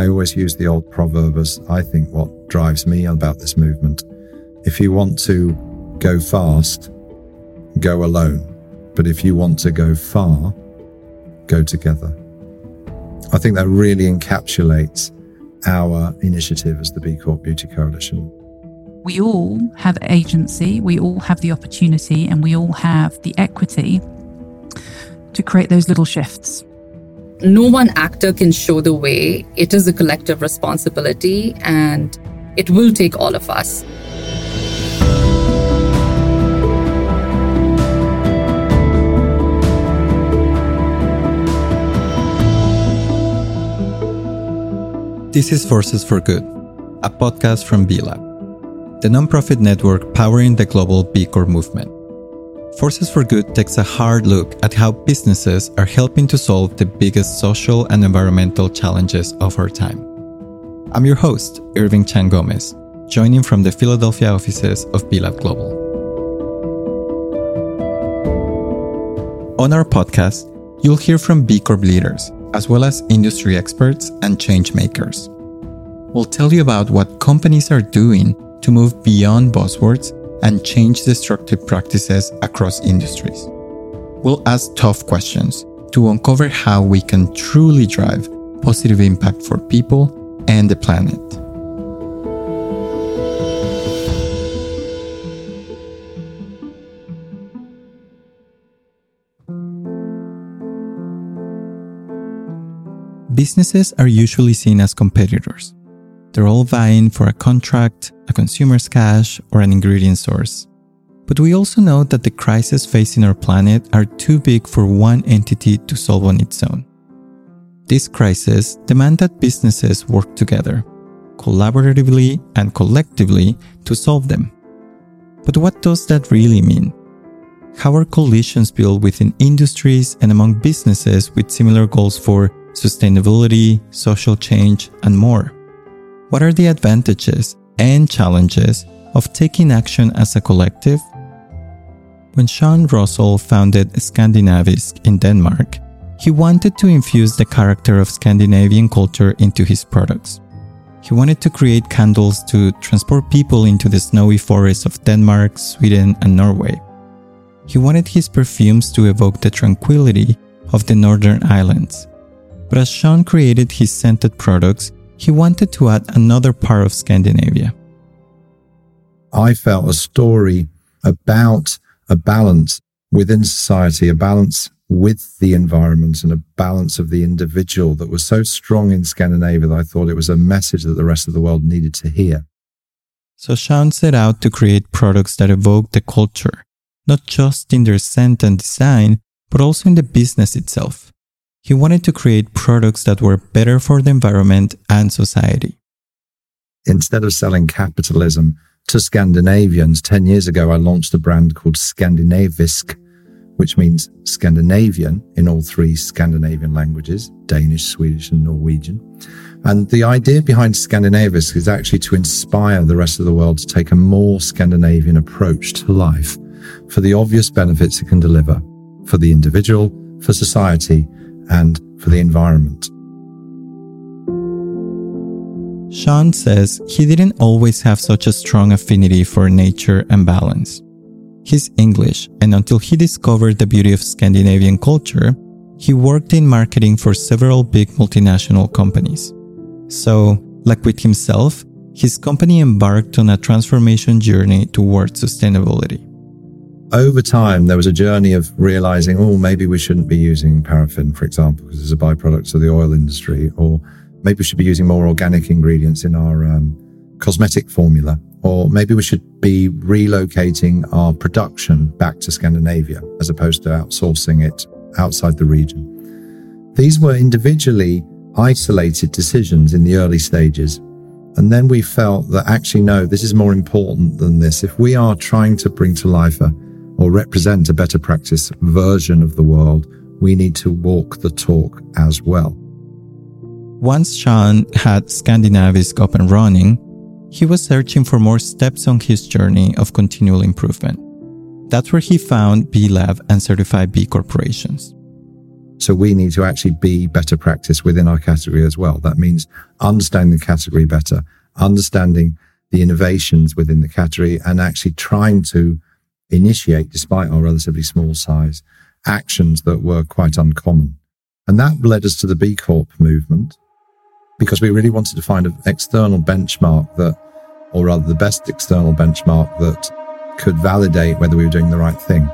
I always use the old proverb as I think what drives me about this movement. If you want to go fast, go alone. But if you want to go far, go together. I think that really encapsulates our initiative as the B Corp Beauty Coalition. We all have agency, we all have the opportunity, and we all have the equity to create those little shifts. No one actor can show the way. It is a collective responsibility, and it will take all of us. This is Forces for Good, a podcast from B Lab, the nonprofit network powering the global B Corp movement. Forces for Good takes a hard look at how businesses are helping to solve the biggest social and environmental challenges of our time. I'm your host, Irving Chan Gomez, joining from the Philadelphia offices of B Lab Global. On our podcast, you'll hear from B Corp leaders as well as industry experts and change makers. We'll tell you about what companies are doing to move beyond buzzwords and change destructive practices across industries. We'll ask tough questions to uncover how we can truly drive positive impact for people and the planet. businesses are usually seen as competitors. They're all vying for a contract, a consumer's cash, or an ingredient source. But we also know that the crises facing our planet are too big for one entity to solve on its own. These crises demand that businesses work together, collaboratively and collectively, to solve them. But what does that really mean? How are coalitions built within industries and among businesses with similar goals for sustainability, social change, and more. What are the advantages and challenges of taking action as a collective? When Shaun Russell founded Skandinavisk in Denmark, he wanted to infuse the character of Scandinavian culture into his products. He wanted to create candles to transport people into the snowy forests of Denmark, Sweden, and Norway. He wanted his perfumes to evoke the tranquility of the northern islands but as Shaun created his scented products, he wanted to add another part of Scandinavia. I felt a story about a balance within society, a balance with the environment and a balance of the individual that was so strong in Scandinavia that I thought it was a message that the rest of the world needed to hear. So Shaun set out to create products that evoke the culture, not just in their scent and design, but also in the business itself. He wanted to create products that were better for the environment and society. Instead of selling capitalism to Scandinavians, 10 years ago, I launched a brand called Skandinavisk, which means Scandinavian in all three Scandinavian languages Danish, Swedish, and Norwegian. And the idea behind Skandinavisk is actually to inspire the rest of the world to take a more Scandinavian approach to life for the obvious benefits it can deliver for the individual, for society, and for the environment. Shaun says he didn't always have such a strong affinity for nature and balance. He's English, and until he discovered the beauty of Scandinavian culture, he worked in marketing for several big multinational companies. So, like with himself, his company embarked on a transformation journey towards sustainability over time, there was a journey of realizing, oh, maybe we shouldn't be using paraffin, for example, because it's a byproduct of the oil industry, or maybe we should be using more organic ingredients in our um, cosmetic formula, or maybe we should be relocating our production back to Scandinavia as opposed to outsourcing it outside the region. These were individually isolated decisions in the early stages. And then we felt that actually, no, this is more important than this. If we are trying to bring to life a or represent a better practice version of the world, we need to walk the talk as well. Once Shaun had Skandinavisk up and running, he was searching for more steps on his journey of continual improvement. That's where he found B Lab and certified B corporations. So we need to actually be better practice within our category as well. That means understanding the category better, understanding the innovations within the category and actually trying to initiate, despite our relatively small size, actions that were quite uncommon. And that led us to the B Corp movement because we really wanted to find an external benchmark that, or rather the best external benchmark that could validate whether we were doing the right thing.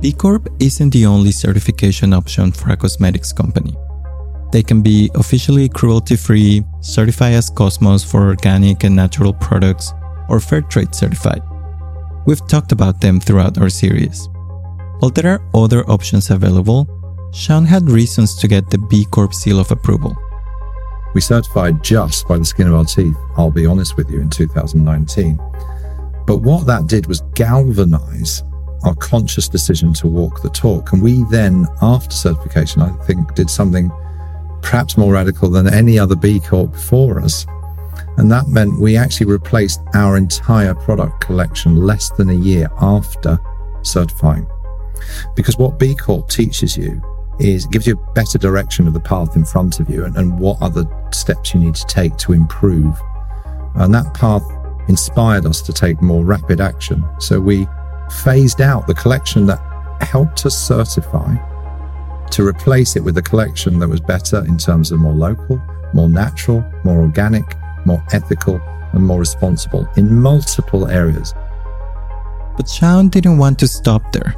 B Corp isn't the only certification option for a cosmetics company. They can be officially cruelty free, certified as Cosmos for organic and natural products, or fair trade certified. We've talked about them throughout our series. While there are other options available, Shaun had reasons to get the B Corp seal of approval. We certified just by the skin of our teeth, I'll be honest with you, in 2019. But what that did was galvanize our conscious decision to walk the talk. And we then, after certification, I think did something perhaps more radical than any other B Corp before us. And that meant we actually replaced our entire product collection less than a year after certifying. Because what B Corp teaches you is gives you a better direction of the path in front of you and, and what other steps you need to take to improve. And that path inspired us to take more rapid action. So we phased out the collection that helped us certify to replace it with a collection that was better in terms of more local, more natural, more organic, more ethical, and more responsible in multiple areas. But Shaun didn't want to stop there.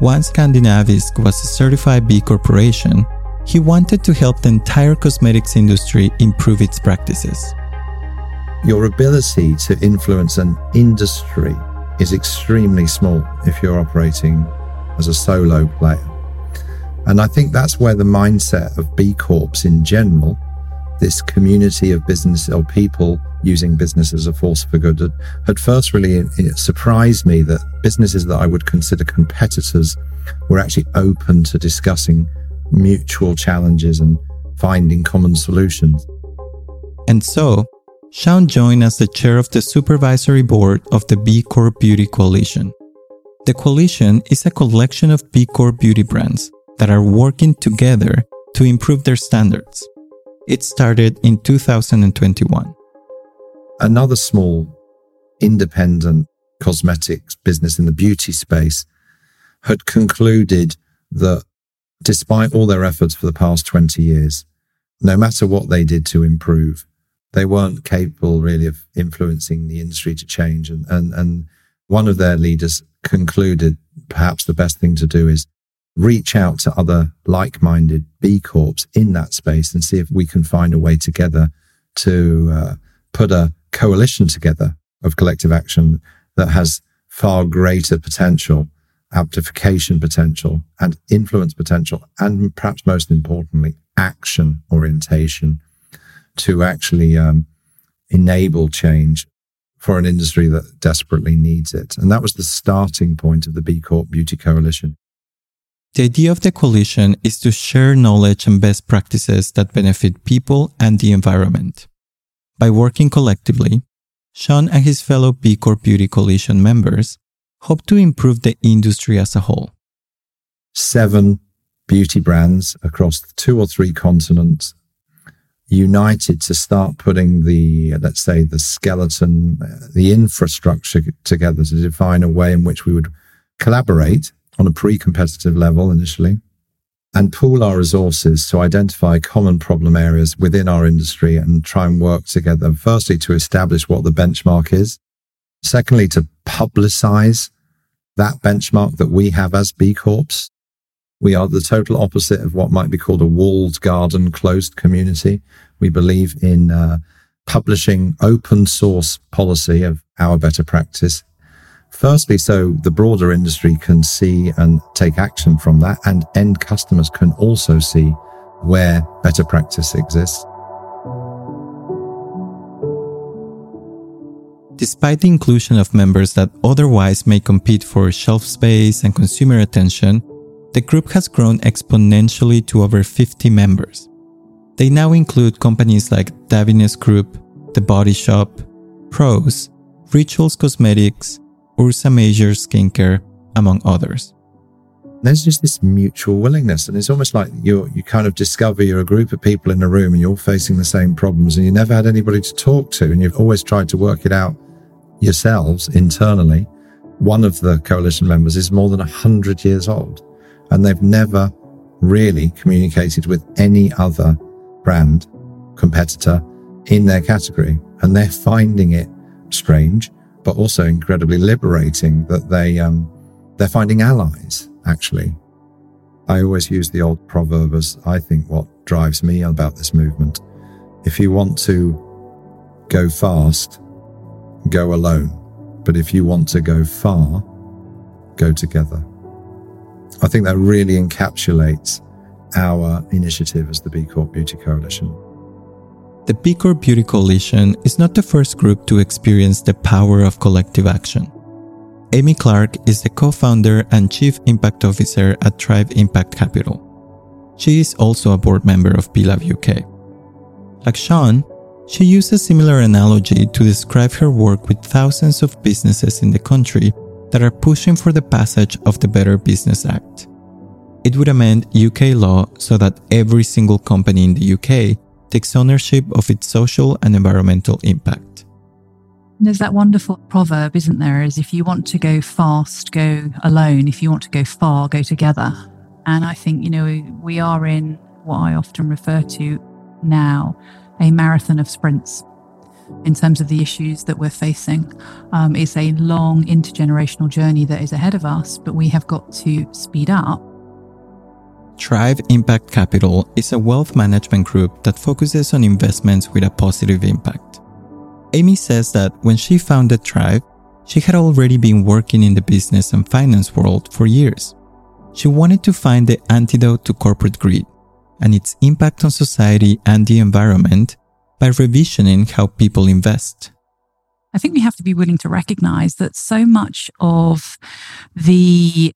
Once Skandinavisk was a certified B corporation, he wanted to help the entire cosmetics industry improve its practices. Your ability to influence an industry is extremely small if you're operating as a solo player. And I think that's where the mindset of B Corps in general, this community of business or people using business as a force for good, had, first really surprised me that businesses that I would consider competitors were actually open to discussing mutual challenges and finding common solutions. And so, Shaun joined as the chair of the supervisory board of the B Corp Beauty Coalition. The coalition is a collection of B Corp beauty brands that are working together to improve their standards. It started in 2021. Another small independent cosmetics business in the beauty space had concluded that despite all their efforts for the past 20 years, no matter what they did to improve, they weren't capable really of influencing the industry to change. And, and, and one of their leaders concluded perhaps the best thing to do is reach out to other like-minded B Corps in that space and see if we can find a way together to uh, put a coalition together of collective action that has far greater potential, amplification potential and influence potential, and perhaps most importantly, action orientation to actually um, enable change for an industry that desperately needs it. And that was the starting point of the B Corp Beauty Coalition. The idea of the coalition is to share knowledge and best practices that benefit people and the environment. By working collectively, Shaun and his fellow B Corp Beauty Coalition members hope to improve the industry as a whole. Seven beauty brands across two or three continents united to start putting the, let's say, the skeleton, uh, the infrastructure together to define a way in which we would collaborate on a pre competitive level initially and pool our resources to identify common problem areas within our industry and try and work together. Firstly, to establish what the benchmark is. Secondly, to publicize that benchmark that we have as B Corps. We are the total opposite of what might be called a walled garden closed community. We believe in uh, publishing open source policy of our better practice Firstly, so the broader industry can see and take action from that, and end customers can also see where better practice exists. Despite the inclusion of members that otherwise may compete for shelf space and consumer attention, the group has grown exponentially to over 50 members. They now include companies like Davines Group, The Body Shop, Prose, Rituals Cosmetics, Ursa Major Skincare, among others. there's just this mutual willingness. And it's almost like you you kind of discover you're a group of people in a room and you're all facing the same problems and you never had anybody to talk to and you've always tried to work it out yourselves internally. One of the coalition members is more than 100 years old and they've never really communicated with any other brand competitor in their category. And they're finding it strange, but also incredibly liberating that they, um, they're finding allies actually. I always use the old proverb as I think what drives me about this movement. If you want to go fast, go alone. But if you want to go far, go together. I think that really encapsulates our initiative as the B Corp Beauty Coalition. B Corp Beauty Coalition is not the first group to experience the power of collective action. Amy Clarke is the co founder and chief impact officer at Tribe Impact Capital. She is also a board member of BLab UK. Like Shaun, she used a similar analogy to describe her work with thousands of businesses in the country that are pushing for the passage of the Better Business Act. It would amend UK law so that every single company in the UK takes ownership of its social and environmental impact. There's that wonderful proverb, isn't there? Is if you want to go fast, go alone. If you want to go far, go together. And I think, you know, we are in what I often refer to now a marathon of sprints in terms of the issues that we're facing. Um, it's a long intergenerational journey that is ahead of us, but we have got to speed up. Tribe Impact Capital is a wealth management group that focuses on investments with a positive impact. Amy says that when she founded Tribe, she had already been working in the business and finance world for years. She wanted to find the antidote to corporate greed and its impact on society and the environment by revisioning how people invest. I think we have to be willing to recognize that so much of the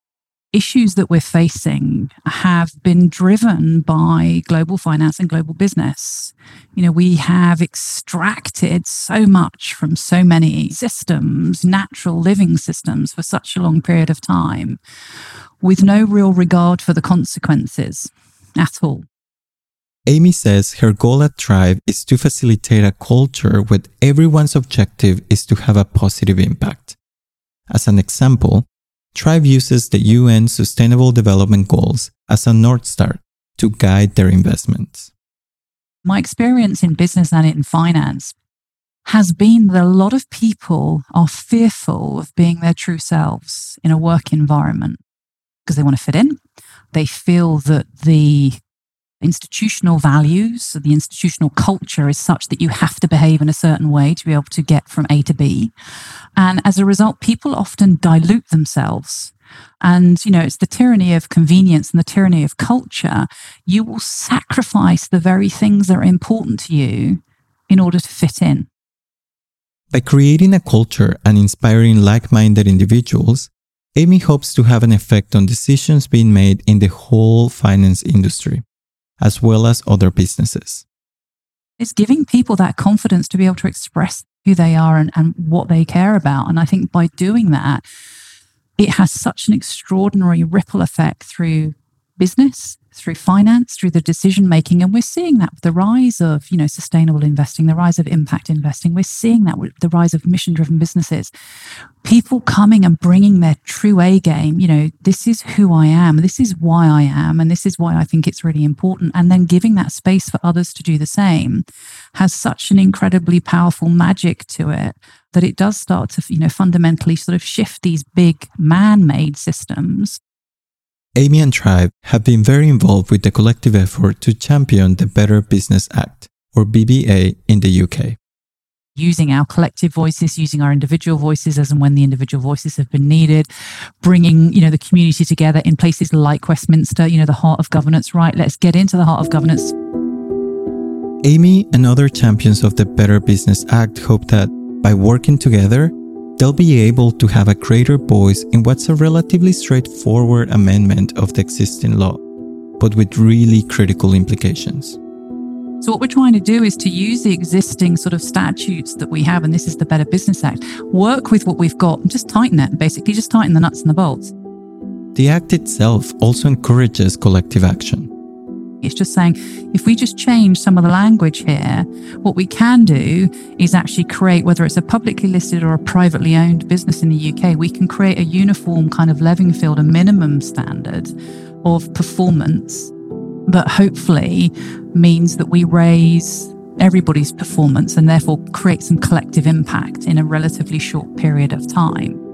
issues that we're facing have been driven by global finance and global business. You know, we have extracted so much from so many systems, natural living systems, for such a long period of time with no real regard for the consequences at all. Amy says her goal at Tribe is to facilitate a culture where everyone's objective is to have a positive impact. As an example, Tribe uses the UN Sustainable Development Goals as a North Star to guide their investments. My experience in business and in finance has been that a lot of people are fearful of being their true selves in a work environment because they want to fit in. They feel that the institutional values, so the institutional culture is such that you have to behave in a certain way to be able to get from A to B. And as a result, people often dilute themselves. And, you know, it's the tyranny of convenience and the tyranny of culture. You will sacrifice the very things that are important to you in order to fit in. By creating a culture and inspiring like minded individuals, Amy hopes to have an effect on decisions being made in the whole finance industry as well as other businesses. It's giving people that confidence to be able to express who they are and, and what they care about. And I think by doing that, it has such an extraordinary ripple effect through business through finance, through the decision making. And we're seeing that with the rise of, you know, sustainable investing, the rise of impact investing. We're seeing that with the rise of mission driven businesses. People coming and bringing their true A game, you know, this is who I am, this is why I am, and this is why I think it's really important. And then giving that space for others to do the same has such an incredibly powerful magic to it that it does start to, you know, fundamentally sort of shift these big man made systems Amy and Tribe have been very involved with the collective effort to champion the Better Business Act, or BBA, in the UK. Using our collective voices, using our individual voices as and when the individual voices have been needed, bringing you know the community together in places like Westminster, you know the heart of governance. Right, let's get into the heart of governance. Amy and other champions of the Better Business Act hope that by working together, they'll be able to have a greater voice in what's a relatively straightforward amendment of the existing law, but with really critical implications. So, what we're trying to do is to use the existing sort of statutes that we have, and this is the Better Business Act, work with what we've got and just tighten it, basically, just tighten the nuts and the bolts. The act itself also encourages collective action. It's just saying if we just change some of the language here, what we can do is actually create, whether it's a publicly listed or a privately owned business in the UK, we can create a uniform kind of leveling field, a minimum standard of performance that hopefully means that we raise everybody's performance and therefore create some collective impact in a relatively short period of time.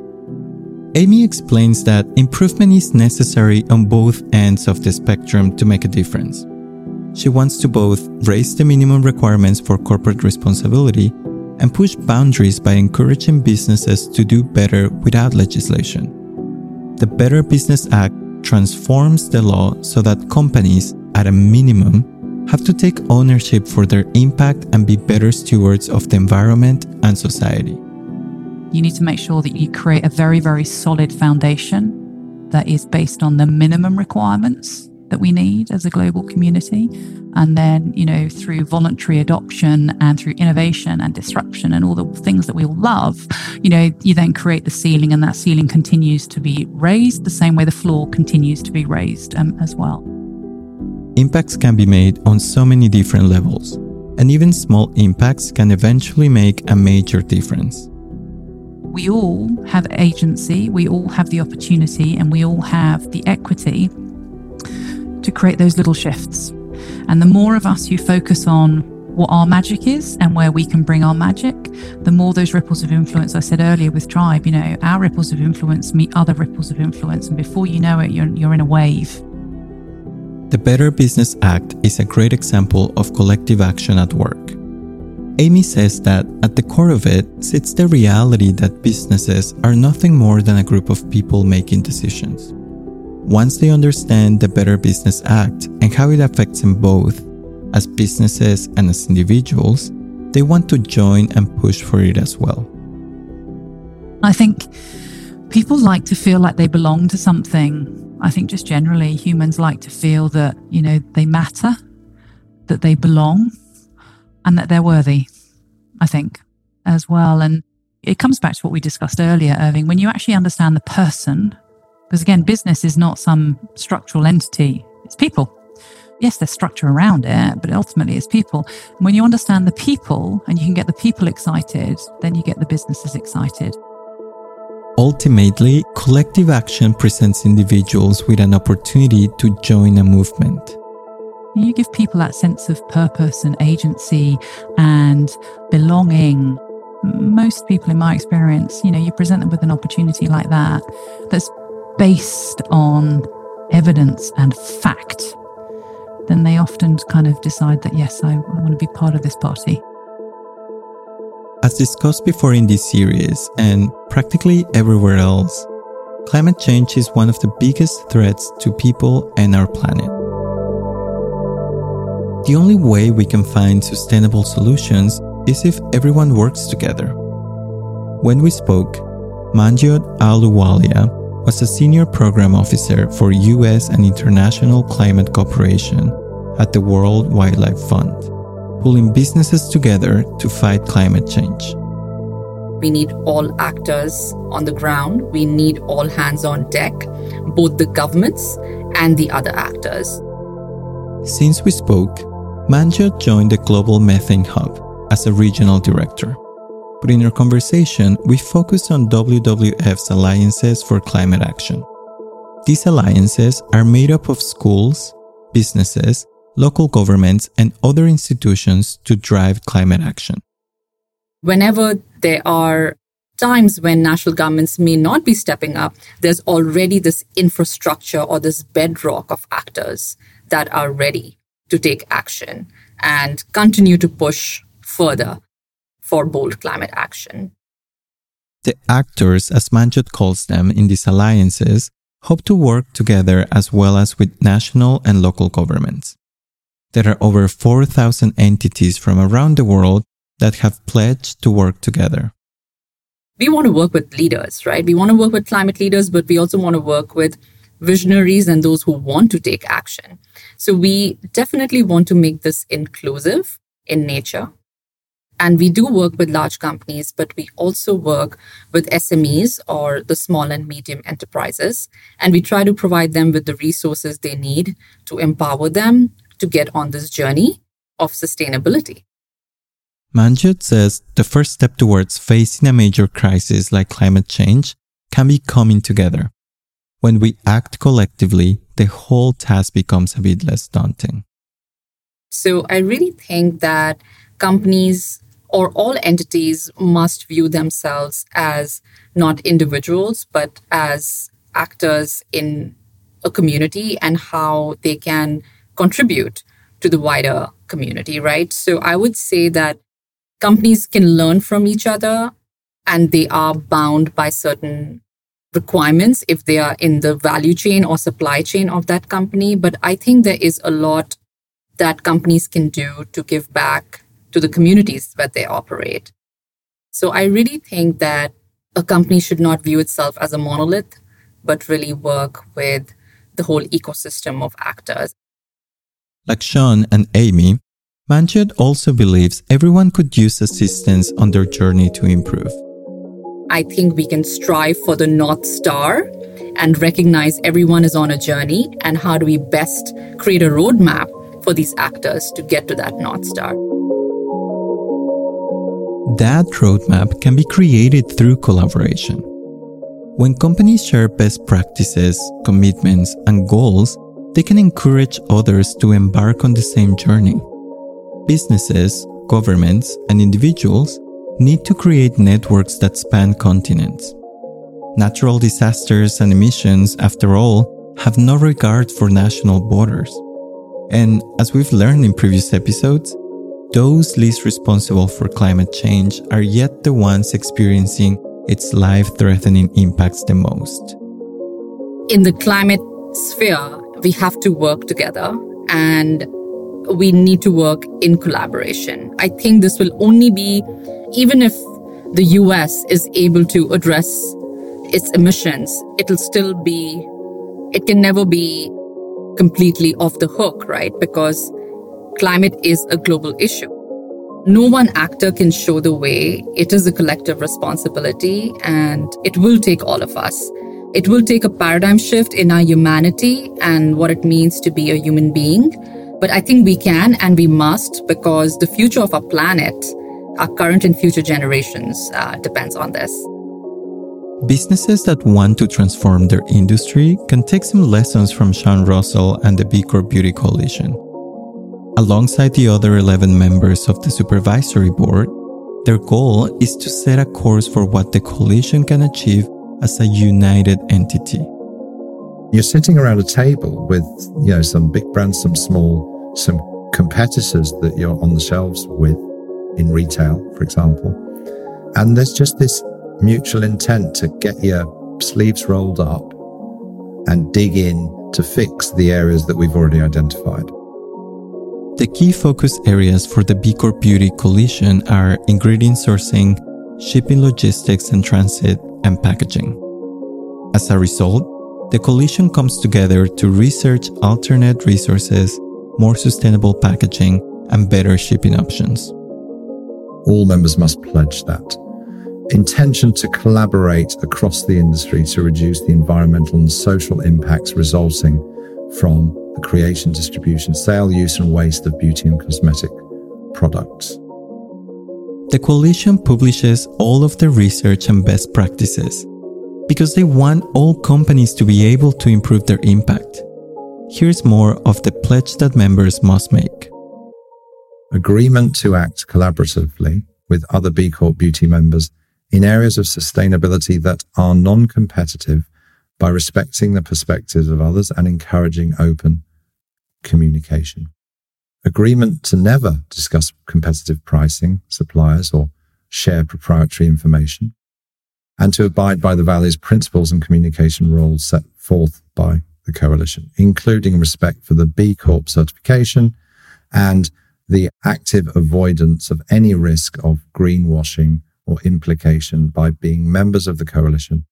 Amy explains that improvement is necessary on both ends of the spectrum to make a difference. She wants to both raise the minimum requirements for corporate responsibility and push boundaries by encouraging businesses to do better without legislation. The Better Business Act transforms the law so that companies, at a minimum, have to take ownership for their impact and be better stewards of the environment and society you need to make sure that you create a very, very solid foundation that is based on the minimum requirements that we need as a global community. And then, you know, through voluntary adoption and through innovation and disruption and all the things that we all love, you know, you then create the ceiling and that ceiling continues to be raised the same way the floor continues to be raised um, as well. Impacts can be made on so many different levels, and even small impacts can eventually make a major difference we all have agency, we all have the opportunity, and we all have the equity to create those little shifts. And the more of us who focus on what our magic is and where we can bring our magic, the more those ripples of influence I said earlier with Tribe, you know, our ripples of influence meet other ripples of influence. And before you know it, you're, you're in a wave. The Better Business Act is a great example of collective action at work. Amy says that at the core of it sits the reality that businesses are nothing more than a group of people making decisions. Once they understand the Better Business Act and how it affects them both, as businesses and as individuals, they want to join and push for it as well. I think people like to feel like they belong to something. I think just generally humans like to feel that, you know, they matter, that they belong and that they're worthy, I think, as well. And it comes back to what we discussed earlier, Irving. When you actually understand the person, because again, business is not some structural entity, it's people. Yes, there's structure around it, but ultimately it's people. And when you understand the people and you can get the people excited, then you get the businesses excited. Ultimately, collective action presents individuals with an opportunity to join a movement. You give people that sense of purpose and agency and belonging. Most people, in my experience, you know, you present them with an opportunity like that that's based on evidence and fact, then they often kind of decide that, yes, I, I want to be part of this party. As discussed before in this series and practically everywhere else, climate change is one of the biggest threats to people and our planet. The only way we can find sustainable solutions is if everyone works together. When we spoke, Manjyot Ahluwalia was a senior program officer for US and international climate cooperation at the World Wildlife Fund, pulling businesses together to fight climate change. We need all actors on the ground. We need all hands on deck, both the governments and the other actors. Since we spoke, Manjyot joined the Global Methane Hub as a regional director. But in our conversation, we focused on WWF's alliances for climate action. These alliances are made up of schools, businesses, local governments, and other institutions to drive climate action. Whenever there are times when national governments may not be stepping up, there's already this infrastructure or this bedrock of actors that are ready to take action and continue to push further for bold climate action. The actors, as Manjyot calls them in these alliances, hope to work together as well as with national and local governments. There are over 4,000 entities from around the world that have pledged to work together. We want to work with leaders, right? We want to work with climate leaders, but we also want to work with visionaries and those who want to take action. So we definitely want to make this inclusive in nature. And we do work with large companies, but we also work with SMEs or the small and medium enterprises. And we try to provide them with the resources they need to empower them to get on this journey of sustainability. Manjyot says the first step towards facing a major crisis like climate change can be coming together. When we act collectively, the whole task becomes a bit less daunting. So I really think that companies or all entities must view themselves as not individuals, but as actors in a community and how they can contribute to the wider community, right? So I would say that companies can learn from each other and they are bound by certain requirements if they are in the value chain or supply chain of that company. But I think there is a lot that companies can do to give back to the communities that they operate. So I really think that a company should not view itself as a monolith, but really work with the whole ecosystem of actors. Like Shaun and Amy, Manjyot also believes everyone could use assistance on their journey to improve. I think we can strive for the North Star and recognize everyone is on a journey and how do we best create a roadmap for these actors to get to that North Star. That roadmap can be created through collaboration. When companies share best practices, commitments, and goals, they can encourage others to embark on the same journey. Businesses, governments, and individuals need to create networks that span continents. Natural disasters and emissions, after all, have no regard for national borders. And as we've learned in previous episodes, those least responsible for climate change are yet the ones experiencing its life threatening impacts the most. In the climate sphere, we have to work together and we need to work in collaboration. I think this will only be, even if the US is able to address its emissions, it'll still be, it can never be completely off the hook, right? Because climate is a global issue. No one actor can show the way. It is a collective responsibility and it will take all of us. It will take a paradigm shift in our humanity and what it means to be a human being. But I think we can and we must because the future of our planet, our current and future generations, uh, depends on this. Businesses that want to transform their industry can take some lessons from Shaun Russell and the B Corp Beauty Coalition. Alongside the other 11 members of the supervisory board, their goal is to set a course for what the coalition can achieve as a united entity. You're sitting around a table with, you know, some big brands, some small, some competitors that you're on the shelves with in retail, for example. And there's just this mutual intent to get your sleeves rolled up and dig in to fix the areas that we've already identified. The key focus areas for the B Corp Beauty Coalition are ingredient sourcing, shipping logistics and transit, and packaging. As a result, the coalition comes together to research alternate resources, more sustainable packaging, and better shipping options. All members must pledge that intention to collaborate across the industry to reduce the environmental and social impacts resulting from the creation, distribution, sale, use, and waste of beauty and cosmetic products. The coalition publishes all of the research and best practices because they want all companies to be able to improve their impact. Here's more of the pledge that members must make. Agreement to act collaboratively with other B Corp beauty members in areas of sustainability that are non competitive by respecting the perspectives of others and encouraging open communication. Agreement to never discuss competitive pricing, suppliers, or share proprietary information, and to abide by the values, principles, and communication rules set forth by the coalition, including respect for the B Corp certification and the active avoidance of any risk of greenwashing or implication by being members of the coalition.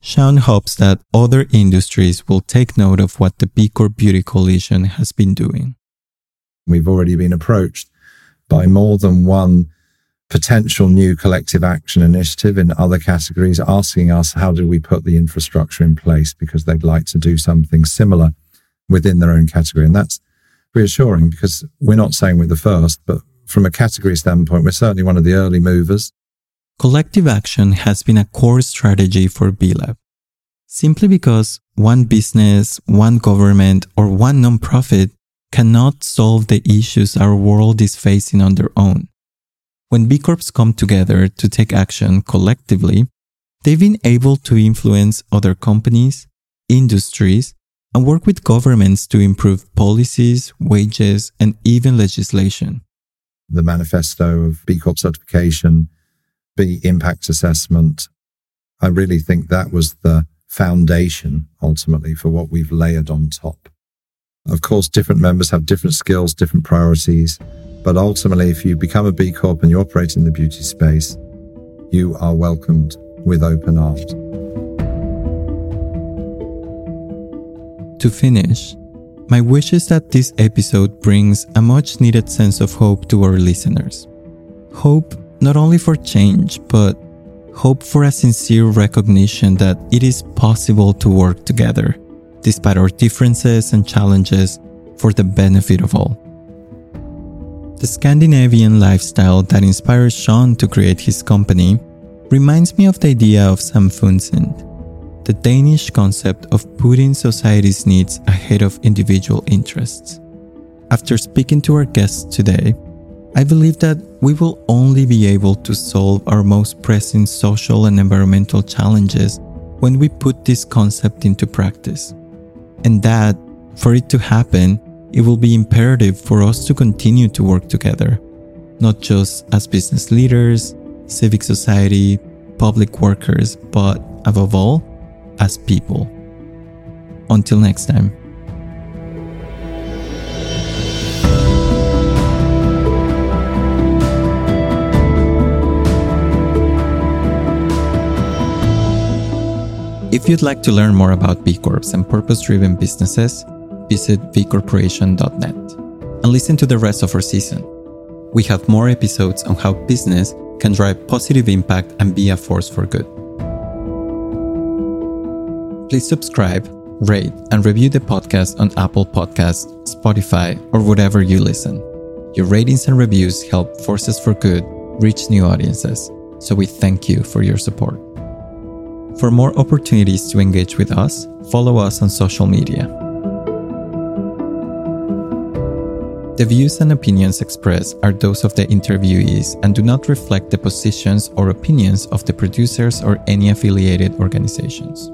Shaun hopes that other industries will take note of what the B Corp Beauty Coalition has been doing. We've already been approached by more than one potential new collective action initiative in other categories asking us how do we put the infrastructure in place because they'd like to do something similar within their own category. And that's reassuring because we're not saying we're the first, but from a category standpoint, we're certainly one of the early movers. Collective action has been a core strategy for BLAB, simply because one business, one government, or one nonprofit cannot solve the issues our world is facing on their own. When B Corps come together to take action collectively, they've been able to influence other companies, industries, and work with governments to improve policies, wages, and even legislation. The manifesto of B Corp certification, B impact assessment, I really think that was the foundation ultimately for what we've layered on top. Of course, different members have different skills, different priorities. But ultimately, if you become a B Corp and you operate in the beauty space, you are welcomed with open arms. To finish, my wish is that this episode brings a much needed sense of hope to our listeners. Hope not only for change, but hope for a sincere recognition that it is possible to work together, despite our differences and challenges, for the benefit of all. The Scandinavian lifestyle that inspires Shaun to create his company reminds me of the idea of samfundssind, the Danish concept of putting society's needs ahead of individual interests. After speaking to our guests today, I believe that we will only be able to solve our most pressing social and environmental challenges when we put this concept into practice. And that, for it to happen, it will be imperative for us to continue to work together, not just as business leaders, civic society, public workers, but above all, as people. Until next time. If you'd like to learn more about B Corps and purpose driven businesses, visit bcorporation.net and listen to the rest of our season. We have more episodes on how business can drive positive impact and be a force for good. Please subscribe, rate, and review the podcast on Apple Podcasts, Spotify, or whatever you listen. Your ratings and reviews help Forces for Good reach new audiences, so we thank you for your support. For more opportunities to engage with us, follow us on social media. The views and opinions expressed are those of the interviewees and do not reflect the positions or opinions of the producers or any affiliated organizations.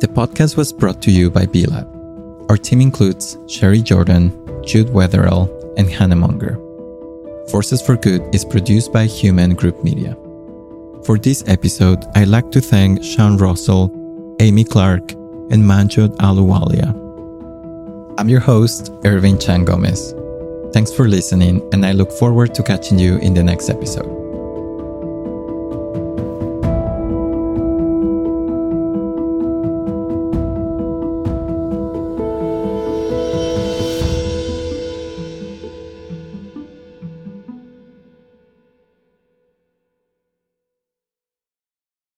The podcast was brought to you by BLAB. Our team includes Sherry Jordan, Jude Wetherell, and Hannah Munger. Forces for Good is produced by Human Group Media. For this episode, I'd like to thank Shaun Russell, Amy Clarke, and Manjyot Ahluwalia. I'm your host, Irving Chan Gomez. Thanks for listening, and I look forward to catching you in the next episode.